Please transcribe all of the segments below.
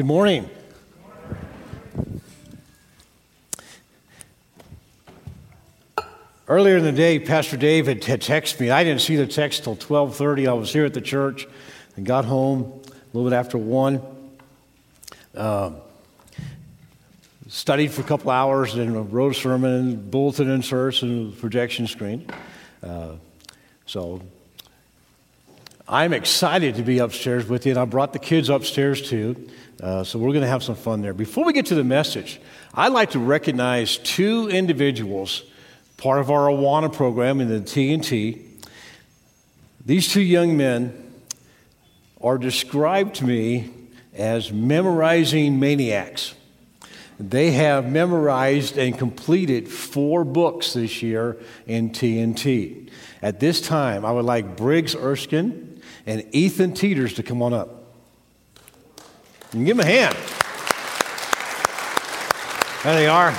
Good morning. Earlier in the day, Pastor Dave had, texted me. I didn't see the text till 12:30. I was here at the church and got home a little bit after one. Um, studied for a couple hours, and wrote a sermon, bulletin inserts, and projection screen. Uh, so I'm excited to be upstairs with you, and I brought the kids upstairs too. Uh, so we're going to have some fun there. Before we get to the message, I'd like to recognize two individuals, part of our Awana program in the TNT. These two young men are described to me as memorizing maniacs. They have memorized and completed four books this year in TNT. At this time, I would like Briggs Erskine and Ethan Teeters to come on up. You can give them a hand. There they are.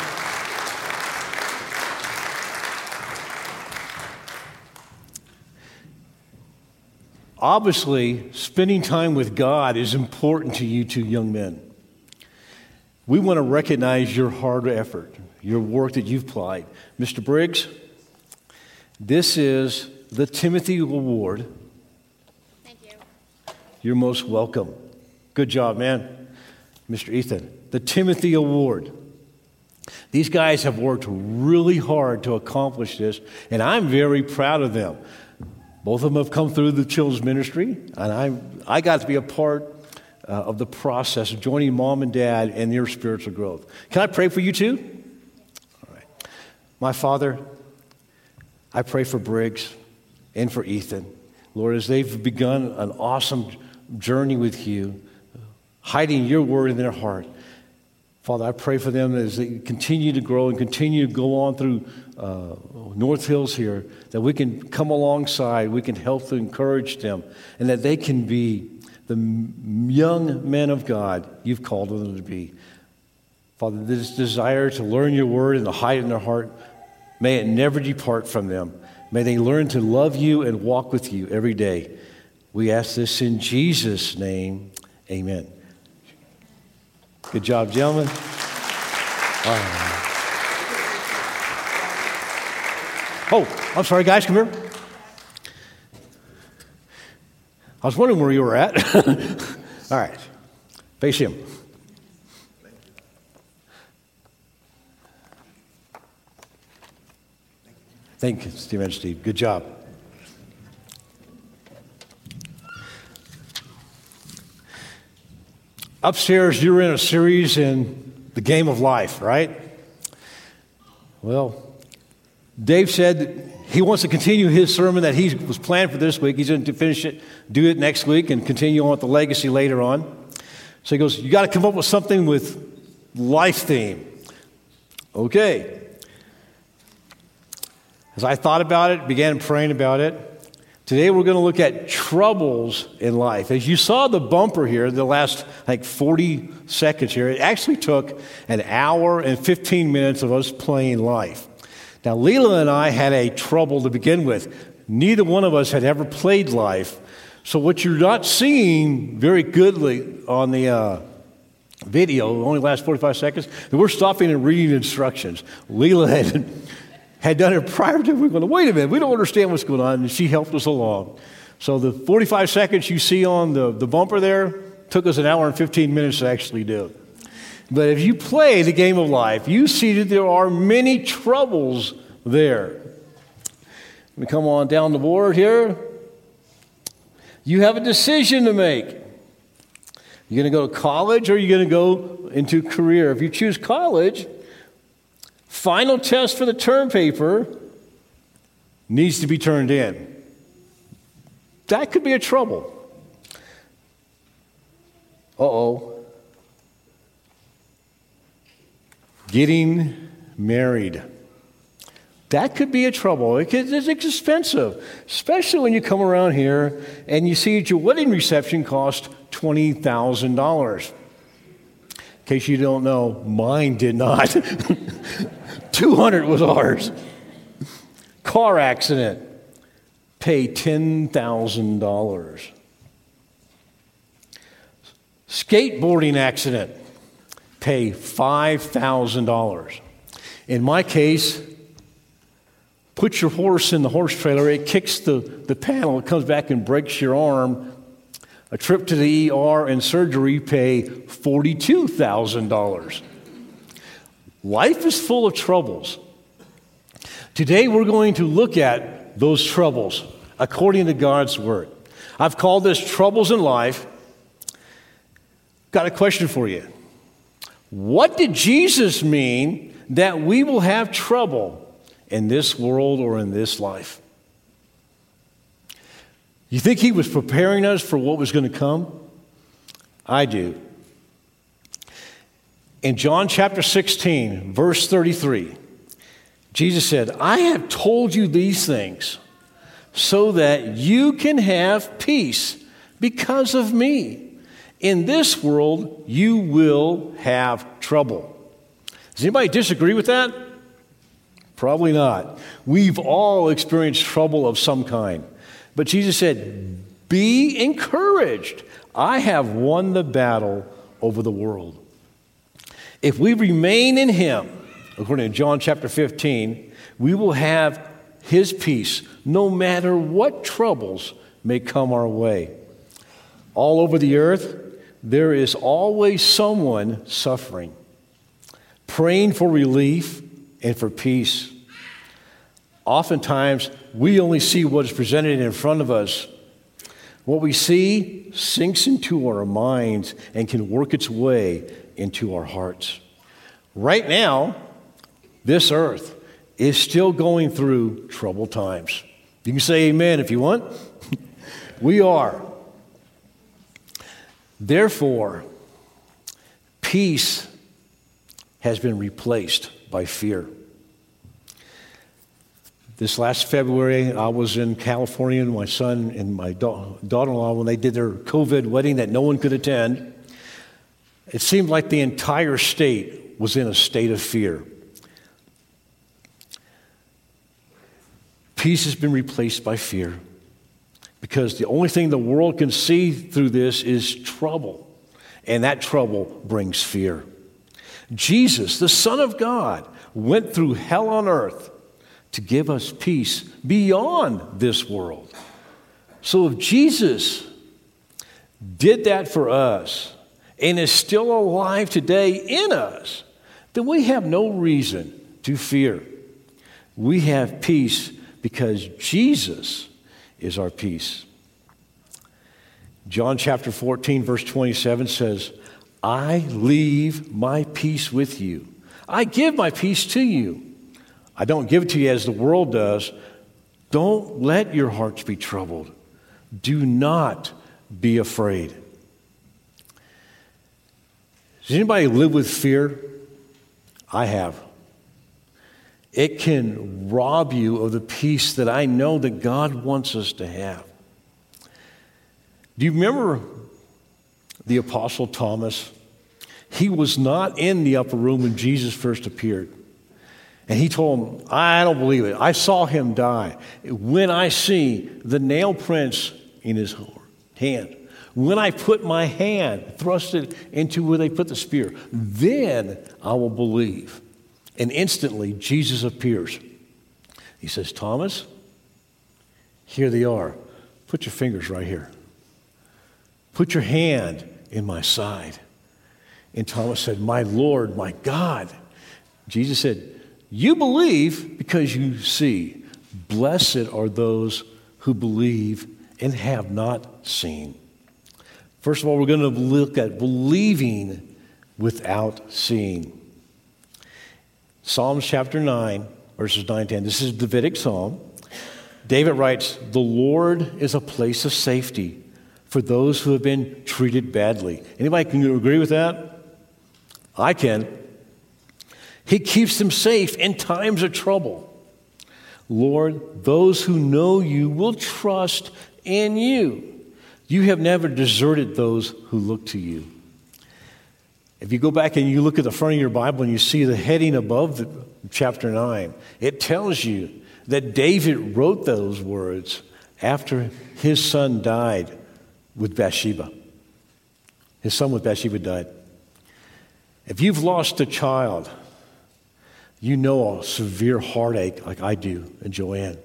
Obviously, spending time with God is important to you two young men. We want to recognize your hard effort, your work that you've applied. Mr. Briggs, this is the Timothy Award. Thank you. You're most welcome. Good job, man. Mr. Ethan, the Timothy Award. These guys have worked really hard to accomplish this, and I'm very proud of them. Both of them have come through the children's ministry, and I, I got to be a part uh, of the process of joining mom and dad in their spiritual growth. Can I pray for you too? All right. My Father, I pray for Briggs and for Ethan. Lord, as they've begun an awesome journey with you, hiding your word in their heart. Father, I pray for them as they continue to grow and continue to go on through uh, North Hills here, that we can come alongside, we can help to encourage them, and that they can be the young men of God you've called them to be. Father, this desire to learn your word and to hide in their heart, may it never depart from them. May they learn to love you and walk with you every day. We ask this in Jesus' name. Amen. Good job, gentlemen. Oh, I'm sorry, guys, come here. I was wondering where you were at. All right, face him. Thank you, Steve and Steve. Good job. Upstairs, you're in a series in the game of life, right? Well, Dave said he wants to continue his sermon that he was planned for this week. He's going to finish it, do it next week, and continue on with the legacy later on. So he goes, You got to come up with something with life theme. Okay. As I thought about it, began praying about it, Today we're going to look at troubles in life. As you saw the bumper here, the last like 40 seconds here, it actually took an hour and 15 minutes of us playing life. Now, Leela and I had a trouble to begin with. Neither one of us had ever played life. So, what you're not seeing very goodly on the uh, video, only last 45 seconds, we're stopping and reading instructions. Leela had had done it prior to, we're going, to wait a minute, we don't understand what's going on. And she helped us along. So the 45 seconds you see on the, the bumper there took us an hour and 15 minutes to actually do. But if you play the game of life, you see that there are many troubles there. We come on down the board here. You have a decision to make. You're going to go to college or you're going to go into career. If you choose college, Final test for the term paper needs to be turned in. That could be a trouble. Uh oh. Getting married. That could be a trouble. It's expensive, especially when you come around here and you see that your wedding reception cost $20,000. In case you don't know, mine did not. 200 was ours. Car accident, pay $10,000. Skateboarding accident, pay $5,000. In my case, put your horse in the horse trailer, it kicks the, the panel, it comes back and breaks your arm. A trip to the ER and surgery pay $42,000. Life is full of troubles. Today we're going to look at those troubles according to God's Word. I've called this Troubles in Life. Got a question for you. What did Jesus mean that we will have trouble in this world or in this life? You think he was preparing us for what was going to come? I do. In John chapter 16, verse 33, Jesus said, I have told you these things so that you can have peace because of me. In this world, you will have trouble. Does anybody disagree with that? Probably not. We've all experienced trouble of some kind. But Jesus said, Be encouraged. I have won the battle over the world. If we remain in Him, according to John chapter 15, we will have His peace no matter what troubles may come our way. All over the earth, there is always someone suffering, praying for relief and for peace. Oftentimes, we only see what is presented in front of us. What we see sinks into our minds and can work its way into our hearts. Right now, this earth is still going through troubled times. You can say amen if you want. we are. Therefore, peace has been replaced by fear. This last February, I was in California, and my son and my daughter in law, when they did their COVID wedding that no one could attend, it seemed like the entire state was in a state of fear. Peace has been replaced by fear because the only thing the world can see through this is trouble, and that trouble brings fear. Jesus, the Son of God, went through hell on earth to give us peace beyond this world. So if Jesus did that for us and is still alive today in us, then we have no reason to fear. We have peace because Jesus is our peace. John chapter 14, verse 27 says, I leave my peace with you. I give my peace to you. I don't give it to you as the world does. Don't let your hearts be troubled. Do not be afraid. Does anybody live with fear? I have. It can rob you of the peace that I know that God wants us to have. Do you remember the Apostle Thomas? He was not in the upper room when Jesus first appeared. And he told him, I don't believe it. I saw him die. When I see the nail prints in his hand, when I put my hand, thrust it into where they put the spear, then I will believe. And instantly, Jesus appears. He says, Thomas, here they are. Put your fingers right here. Put your hand in my side. And Thomas said, My Lord, my God. Jesus said, You believe because you see. Blessed are those who believe and have not seen. First of all, we're going to look at believing without seeing. Psalms chapter 9, verses 9 10. This is a Davidic psalm. David writes, The Lord is a place of safety for those who have been treated badly. Anybody can agree with that? I can. He keeps them safe in times of trouble. Lord, those who know you will trust in you. You have never deserted those who look to you. If you go back and you look at the front of your Bible and you see the heading above the, chapter 9, it tells you that David wrote those words after his son died with Bathsheba. His son with Bathsheba died. If you've lost a child, you know a severe heartache like I do and Joanne.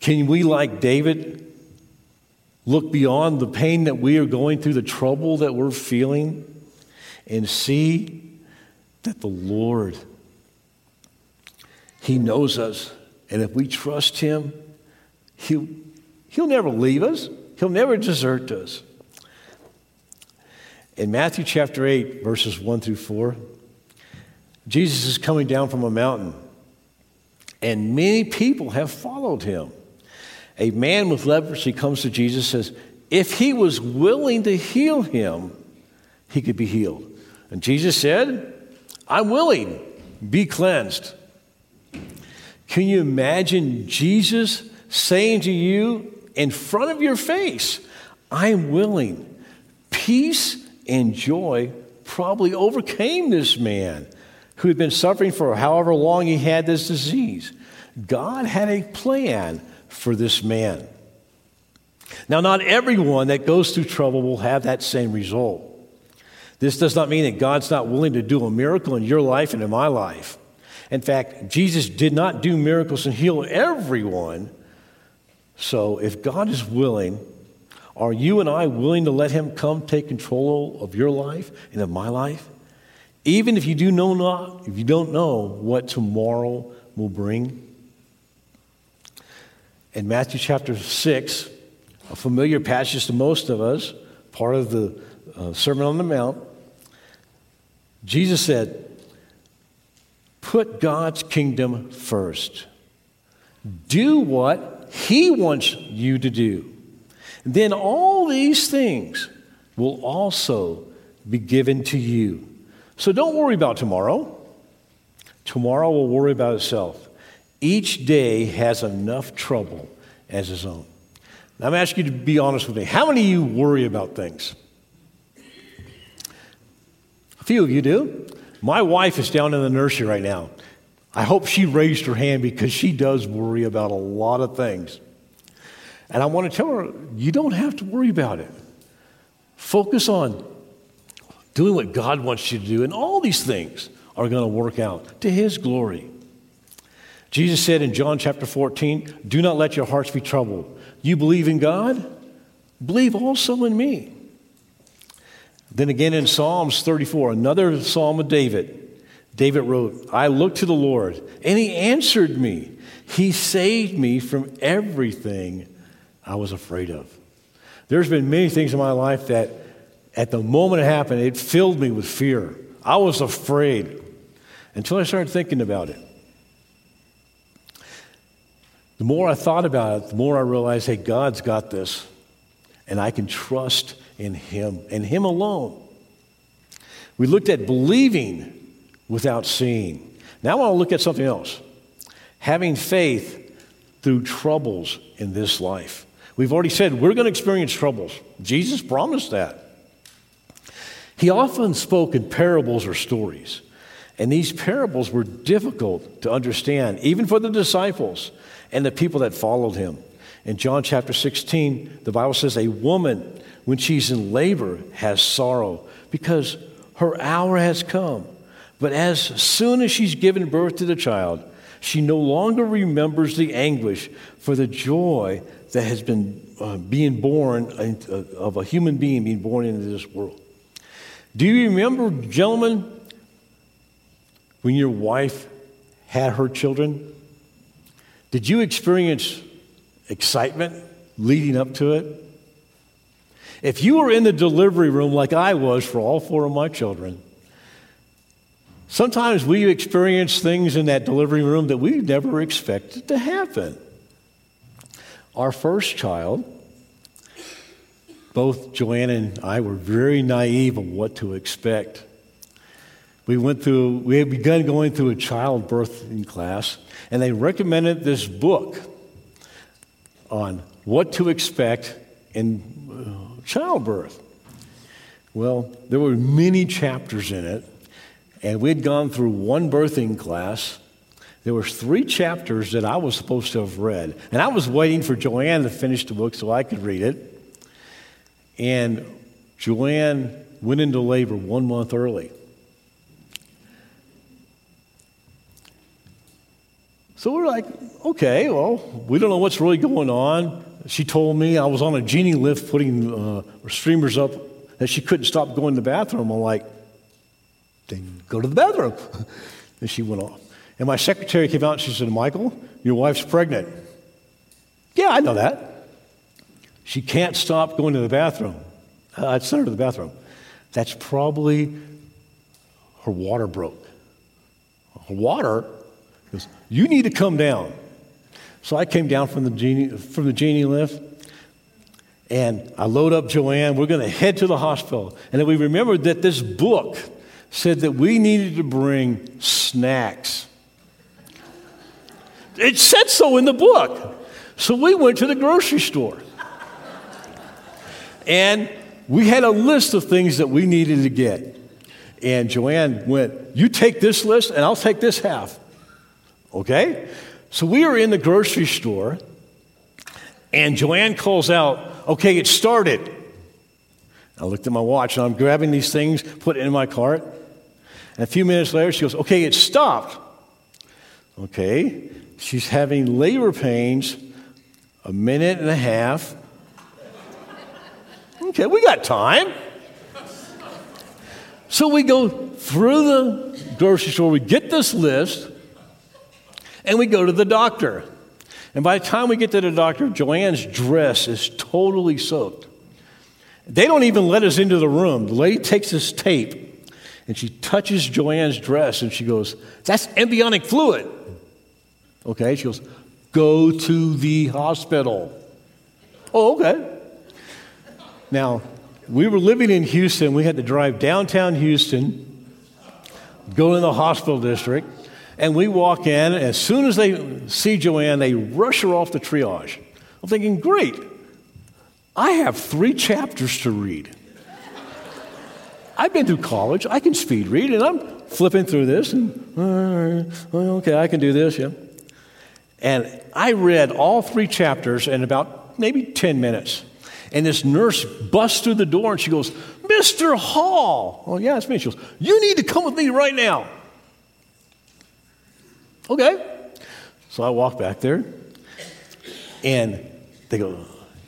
Can we, like David, look beyond the pain that we are going through, the trouble that we're feeling, and see that the Lord, He knows us. And if we trust Him, He'll, he'll never leave us, He'll never desert us. In Matthew chapter 8, verses 1 through 4, Jesus is coming down from a mountain, and many people have followed him. A man with leprosy comes to Jesus and says, If he was willing to heal him, he could be healed. And Jesus said, I'm willing, be cleansed. Can you imagine Jesus saying to you in front of your face, I'm willing? Peace and joy probably overcame this man who had been suffering for however long he had this disease. God had a plan for this man. Now, not everyone that goes through trouble will have that same result. This does not mean that God's not willing to do a miracle in your life and in my life. In fact, Jesus did not do miracles and heal everyone. So, if God is willing, are you and I willing to let Him come take control of your life and of my life? Even if you do know not, if you don't know what tomorrow will bring. In Matthew chapter 6, a familiar passage to most of us, part of the uh, Sermon on the Mount, Jesus said, Put God's kingdom first. Do what He wants you to do then all these things will also be given to you. So don't worry about tomorrow. Tomorrow will worry about itself. Each day has enough trouble as its own. Now, I'm asking you to be honest with me. How many of you worry about things? A few of you do. My wife is down in the nursery right now. I hope she raised her hand because she does worry about a lot of things. And I want to tell her, you don't have to worry about it. Focus on doing what God wants you to do, and all these things are going to work out to His glory. Jesus said in John chapter 14, Do not let your hearts be troubled. You believe in God, believe also in me. Then again in Psalms 34, another psalm of David, David wrote, I looked to the Lord, and He answered me. He saved me from everything I was afraid of. There's been many things in my life that at the moment it happened, it filled me with fear. I was afraid until I started thinking about it. The more I thought about it, the more I realized, hey, God's got this, and I can trust in Him and Him alone. We looked at believing without seeing. Now I want to look at something else having faith through troubles in this life. We've already said we're going to experience troubles. Jesus promised that. He often spoke in parables or stories, and these parables were difficult to understand, even for the disciples and the people that followed him. In John chapter 16, the Bible says, A woman, when she's in labor, has sorrow because her hour has come. But as soon as she's given birth to the child, she no longer remembers the anguish for the joy that has been uh, being born uh, of a human being being born into this world. Do you remember, gentlemen, when your wife had her children? Did you experience excitement leading up to it? If you were in the delivery room like I was for all four of my children, sometimes we experience things in that delivery room that we never expected to happen. Our first child, both Joanna and I were very naive of what to expect. We went through, we had begun going through a childbirthing class, and they recommended this book on what to expect in uh, childbirth. Well, there were many chapters in it, and we'd gone through one birthing class, there were three chapters that I was supposed to have read. And I was waiting for Joanne to finish the book so I could read it. And Joanne went into labor one month early. So we're like, okay, well, we don't know what's really going on. She told me I was on a genie lift putting uh, streamers up that she couldn't stop going to the bathroom. I'm like, then go to the bathroom. and she went off. And my secretary came out and she said, Michael, your wife's pregnant. Yeah, I know that. She can't stop going to the bathroom. Uh, I sent her to the bathroom. That's probably her water broke. Her water? Goes, you need to come down. So I came down from the genie, from the genie lift, and I load up Joanne. We're going to head to the hospital. And then we remembered that this book said that we needed to bring snacks. It said so in the book. So we went to the grocery store. And we had a list of things that we needed to get. And Joanne went, You take this list, and I'll take this half. Okay? So we are in the grocery store, and Joanne calls out, Okay, it started. I looked at my watch, and I'm grabbing these things, put it in my cart. And a few minutes later, she goes, Okay, it stopped. Okay, she's having labor pains a minute and a half. Okay, we got time. So we go through the grocery store, we get this list, and we go to the doctor. And by the time we get to the doctor, Joanne's dress is totally soaked. They don't even let us into the room. The lady takes this tape and she touches Joanne's dress and she goes, That's embryonic fluid. Okay, she goes, Go to the hospital. Oh, okay. Now, we were living in Houston. We had to drive downtown Houston, go in the hospital district. And we walk in, as soon as they see Joanne, they rush her off the triage. I'm thinking, great, I have three chapters to read. I've been through college, I can speed read, and I'm flipping through this, and uh, okay, I can do this, yeah. And I read all three chapters in about maybe 10 minutes. And this nurse busts through the door and she goes, Mr. Hall. Oh, yeah, it's me. She goes, You need to come with me right now. Okay. So I walk back there, and they go,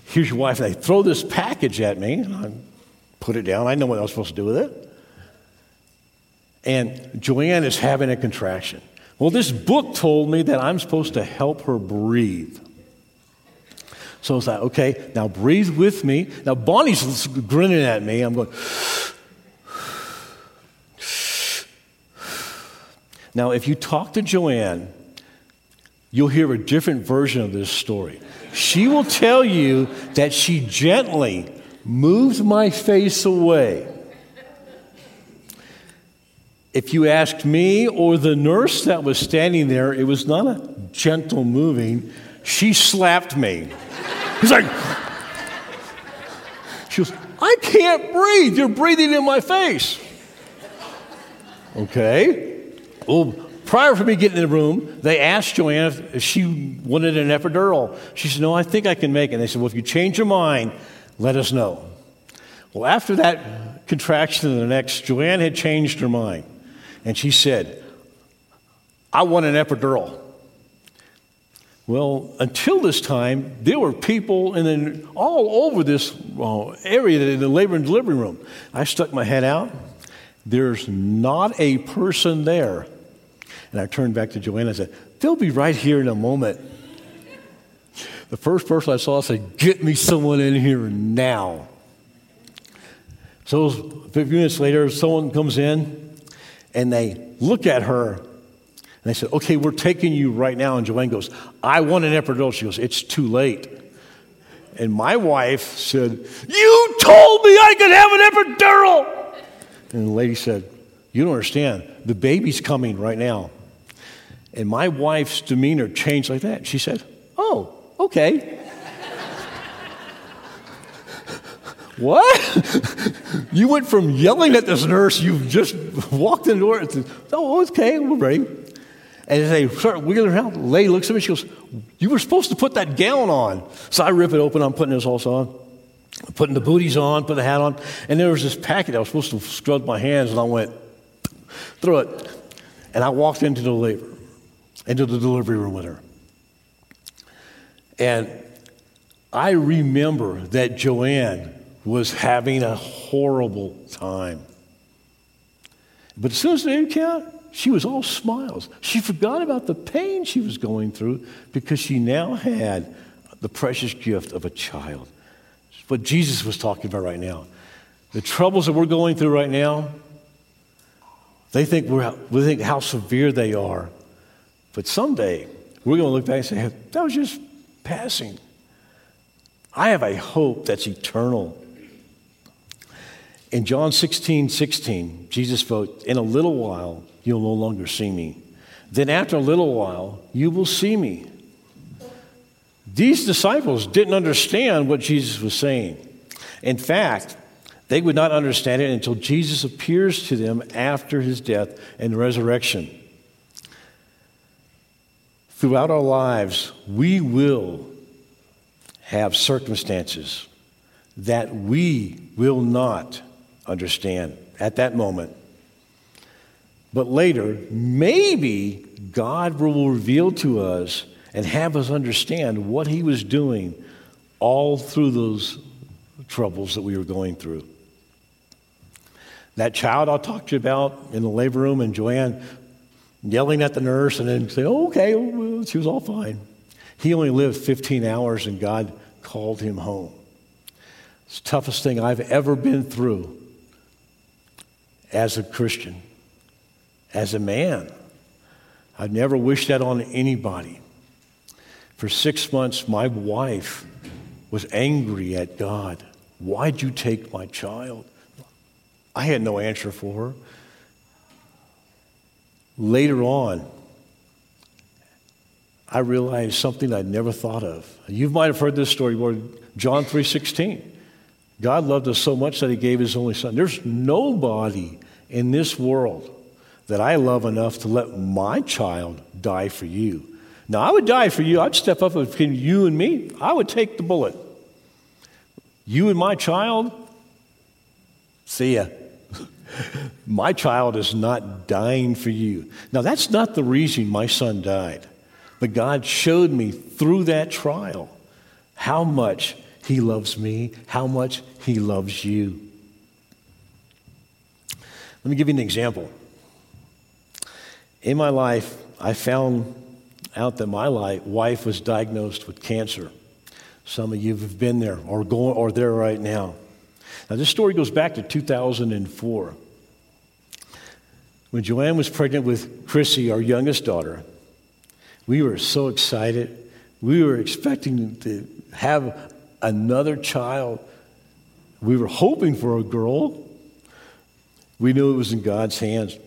Here's your wife. And they throw this package at me, and I put it down. I know what I was supposed to do with it. And Joanne is having a contraction. Well, this book told me that I'm supposed to help her breathe. So I was like, okay, now breathe with me. Now Bonnie's grinning at me. I'm going, Now, if you talk to Joanne, you'll hear a different version of this story. She will tell you that she gently moved my face away. If you asked me or the nurse that was standing there, it was not a gentle moving. She slapped me. He's like, she goes, I can't breathe. You're breathing in my face. Okay. Well, prior to me getting in the room, they asked Joanne if she wanted an epidural. She said, No, I think I can make it. And they said, Well, if you change your mind, let us know. Well, after that contraction and the next, Joanne had changed her mind. And she said, I want an epidural. Well, until this time, there were people in the, all over this uh, area in the labor and delivery room. I stuck my head out. There's not a person there and I turned back to Joanna and said, They'll be right here in a moment. The first person I saw said, Get me someone in here now. So a few minutes later, someone comes in and they look at her and they said, Okay, we're taking you right now. And Joanne goes, I want an epidural. She goes, It's too late. And my wife said, You told me I could have an epidural. And the lady said, You don't understand. The baby's coming right now. And my wife's demeanor changed like that. She said, Oh, okay. what? you went from yelling at this nurse, you've just walked in the door, and said, Oh, okay, we're ready. And as they start wiggling around, the lady looks at me, she goes, You were supposed to put that gown on. So I rip it open, I'm putting this also on. putting the booties on, put the hat on, and there was this packet. I was supposed to scrub my hands, and I went through it. And I walked into the labor, into the delivery room with her. And I remember that Joanne was having a horrible time. But as soon as they came out, she was all smiles. She forgot about the pain she was going through because she now had the precious gift of a child. It's what Jesus was talking about right now. The troubles that we're going through right now, they think we're, we think how severe they are. But someday, we're going to look back and say, that was just passing. I have a hope that's eternal. In John 16, 16, Jesus spoke, In a little while, you'll no longer see me. Then after a little while, you will see me. These disciples didn't understand what Jesus was saying. In fact, they would not understand it until Jesus appears to them after his death and resurrection. Throughout our lives, we will have circumstances that we will not understand at that moment. But later, maybe God will reveal to us and have us understand what He was doing all through those troubles that we were going through. That child I talked to you about in the labor room, and Joanne yelling at the nurse and then saying, oh, okay, well, she was all fine. He only lived 15 hours, and God called him home. It's the toughest thing I've ever been through as a Christian, as a man. I'd never wish that on anybody. For six months, my wife was angry at God. Why'd you take my child? I had no answer for her. Later on, I realized something I'd never thought of. You might have heard this story, John 3:16. God loved us so much that he gave his only son. There's nobody in this world that I love enough to let my child die for you. Now, I would die for you. I'd step up between you and me. I would take the bullet. You and my child, see ya. my child is not dying for you. Now, that's not the reason my son died. But God showed me through that trial how much He loves me, how much He loves you. Let me give you an example. In my life, I found out that my wife was diagnosed with cancer. Some of you have been there or going or there right now. Now, this story goes back to 2004. When Joanne was pregnant with Chrissy, our youngest daughter, we were so excited. We were expecting to have another child. We were hoping for a girl. We knew it was in God's hands.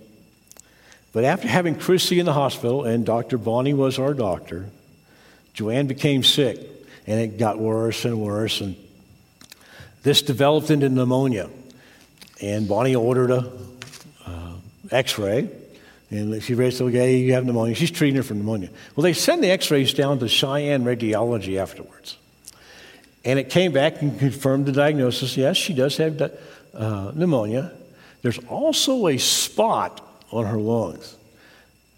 But after having Chrissy in the hospital, and Dr. Bonnie was our doctor, Joanne became sick, and it got worse and worse. And this developed into pneumonia. And Bonnie ordered a uh, X-ray, and she raised, okay, you have pneumonia. She's treating her for pneumonia. Well, they send the X-rays down to Cheyenne Radiology afterwards, and it came back and confirmed the diagnosis. Yes, she does have uh, pneumonia. There's also a spot on her lungs.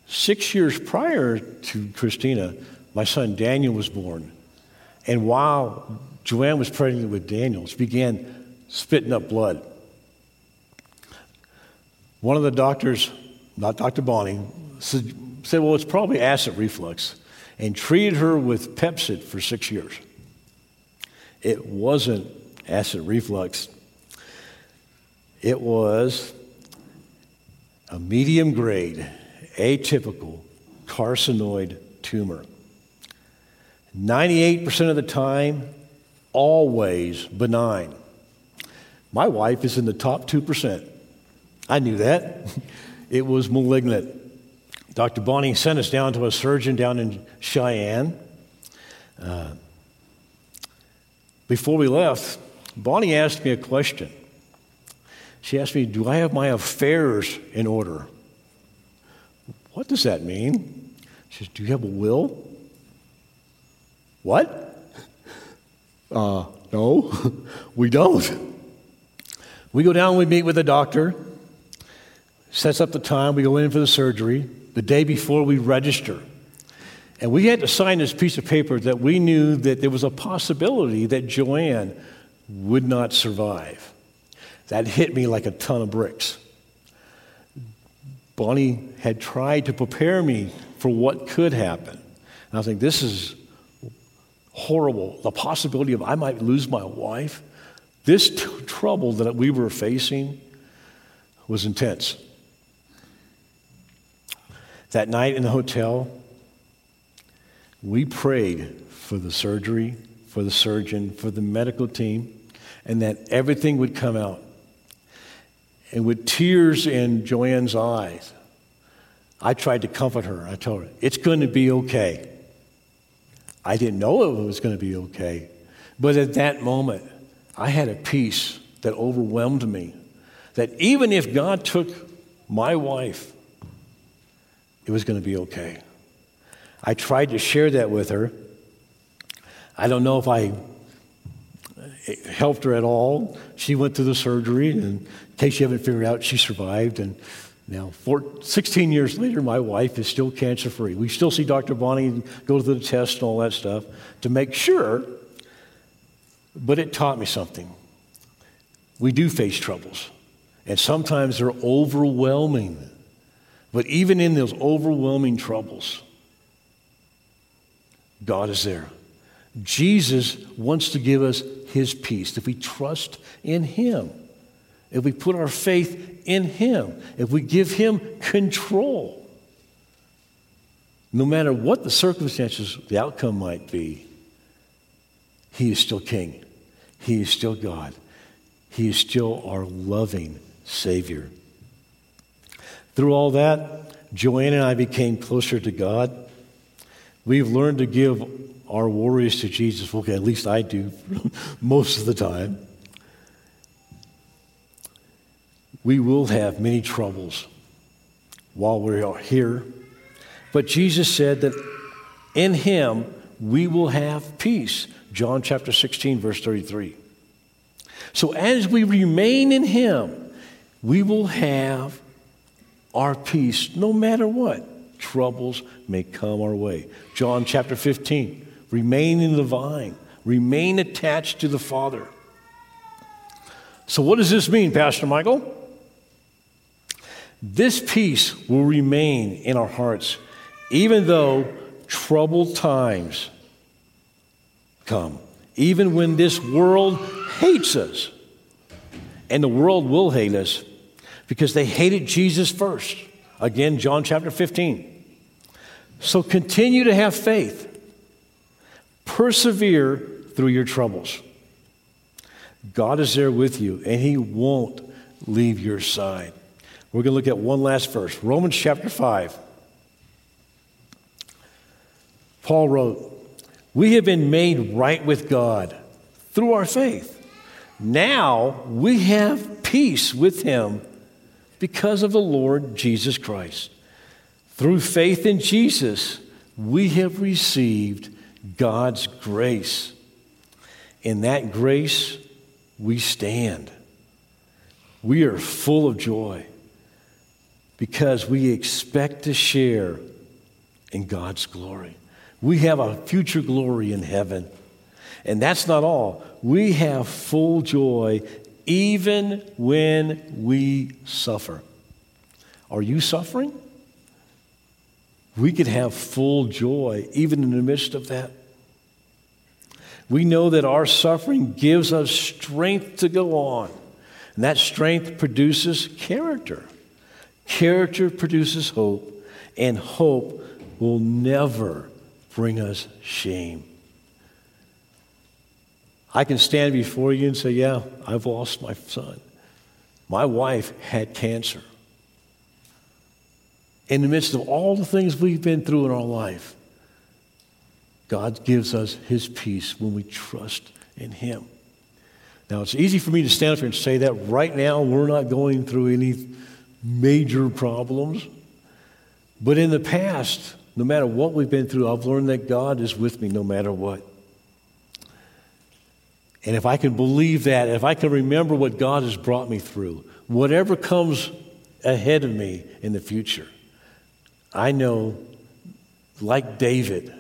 Six years prior to Christina, my son Daniel was born. And while Joanne was pregnant with Daniel, she began spitting up blood. One of the doctors, not Dr. Bonnie, said, Well, it's probably acid reflux, and treated her with Pepcid for six years. It wasn't acid reflux, it was a medium grade, atypical carcinoid tumor. 98% of the time, always benign. My wife is in the top 2%. I knew that. it was malignant. Dr. Bonnie sent us down to a surgeon down in Cheyenne. Uh, before we left, Bonnie asked me a question. She asked me, Do I have my affairs in order? What does that mean? She says, Do you have a will? What? Uh, no, we don't. We go down, we meet with the doctor, sets up the time, we go in for the surgery. The day before, we register. And we had to sign this piece of paper that we knew that there was a possibility that Joanne would not survive. That hit me like a ton of bricks. Bonnie had tried to prepare me for what could happen. And I think this is horrible. The possibility of I might lose my wife. This t- trouble that we were facing was intense. That night in the hotel, we prayed for the surgery, for the surgeon, for the medical team, and that everything would come out. And with tears in Joanne's eyes, I tried to comfort her. I told her, It's going to be okay. I didn't know it was going to be okay. But at that moment, I had a peace that overwhelmed me. That even if God took my wife, it was going to be okay. I tried to share that with her. I don't know if I eh, helped her at all. She went through the surgery, and in case you haven't figured out, she survived. And now, 16 years later, my wife is still cancer free. We still see Dr. Bonnie go to the test and all that stuff to make sure, but it taught me something. We do face troubles, and sometimes they're overwhelming. But even in those overwhelming troubles, God is there. Jesus wants to give us his peace if we trust in him if we put our faith in Him, if we give Him control, no matter what the circumstances, the outcome might be, He is still King. He is still God. He is still our loving Savior. Through all that, Joanne and I became closer to God. We've learned to give our worries to Jesus. Okay, at least I do most of the time. We will have many troubles while we are here. But Jesus said that in Him we will have peace. John chapter 16, verse 33. So as we remain in Him, we will have our peace no matter what troubles may come our way. John chapter 15. Remain in the vine, remain attached to the Father. So, what does this mean, Pastor Michael? This peace will remain in our hearts, even though troubled times come, even when this world hates us. And the world will hate us because they hated Jesus first. Again, John chapter 15. So continue to have faith, persevere through your troubles. God is there with you, and He won't leave your side. We're going to look at one last verse Romans chapter 5. Paul wrote, We have been made right with God through our faith. Now we have peace with Him because of the Lord Jesus Christ. Through faith in Jesus, we have received God's grace. In that grace, we stand. We are full of joy because we expect to share in God's glory. We have a future glory in heaven. And that's not all. We have full joy even when we suffer. Are you suffering? We can have full joy even in the midst of that. We know that our suffering gives us strength to go on, and that strength produces character. Character produces hope, and hope will never bring us shame. I can stand before you and say, Yeah, I've lost my son. My wife had cancer. In the midst of all the things we've been through in our life, God gives us his peace when we trust in him. Now, it's easy for me to stand up here and say that right now we're not going through any major problems. But in the past, no matter what we've been through, I've learned that God is with me no matter what. And if I can believe that, if I can remember what God has brought me through, whatever comes ahead of me in the future, I know, like David,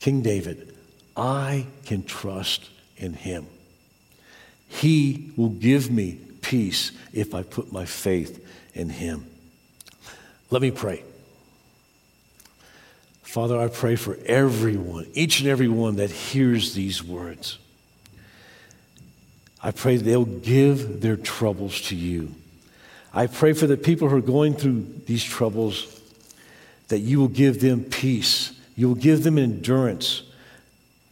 King David, I can trust in him. He will give me peace if I put my faith in him. Let me pray. Father, I pray for everyone, each and every one that hears these words. I pray they'll give their troubles to you. I pray for the people who are going through these troubles that you will give them peace. You will give them endurance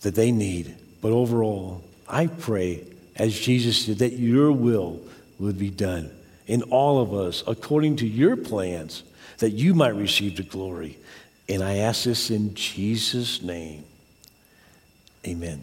that they need. But overall, I pray, as Jesus did, that your will would be done in all of us according to your plans, that you might receive the glory. And I ask this in Jesus' name. Amen.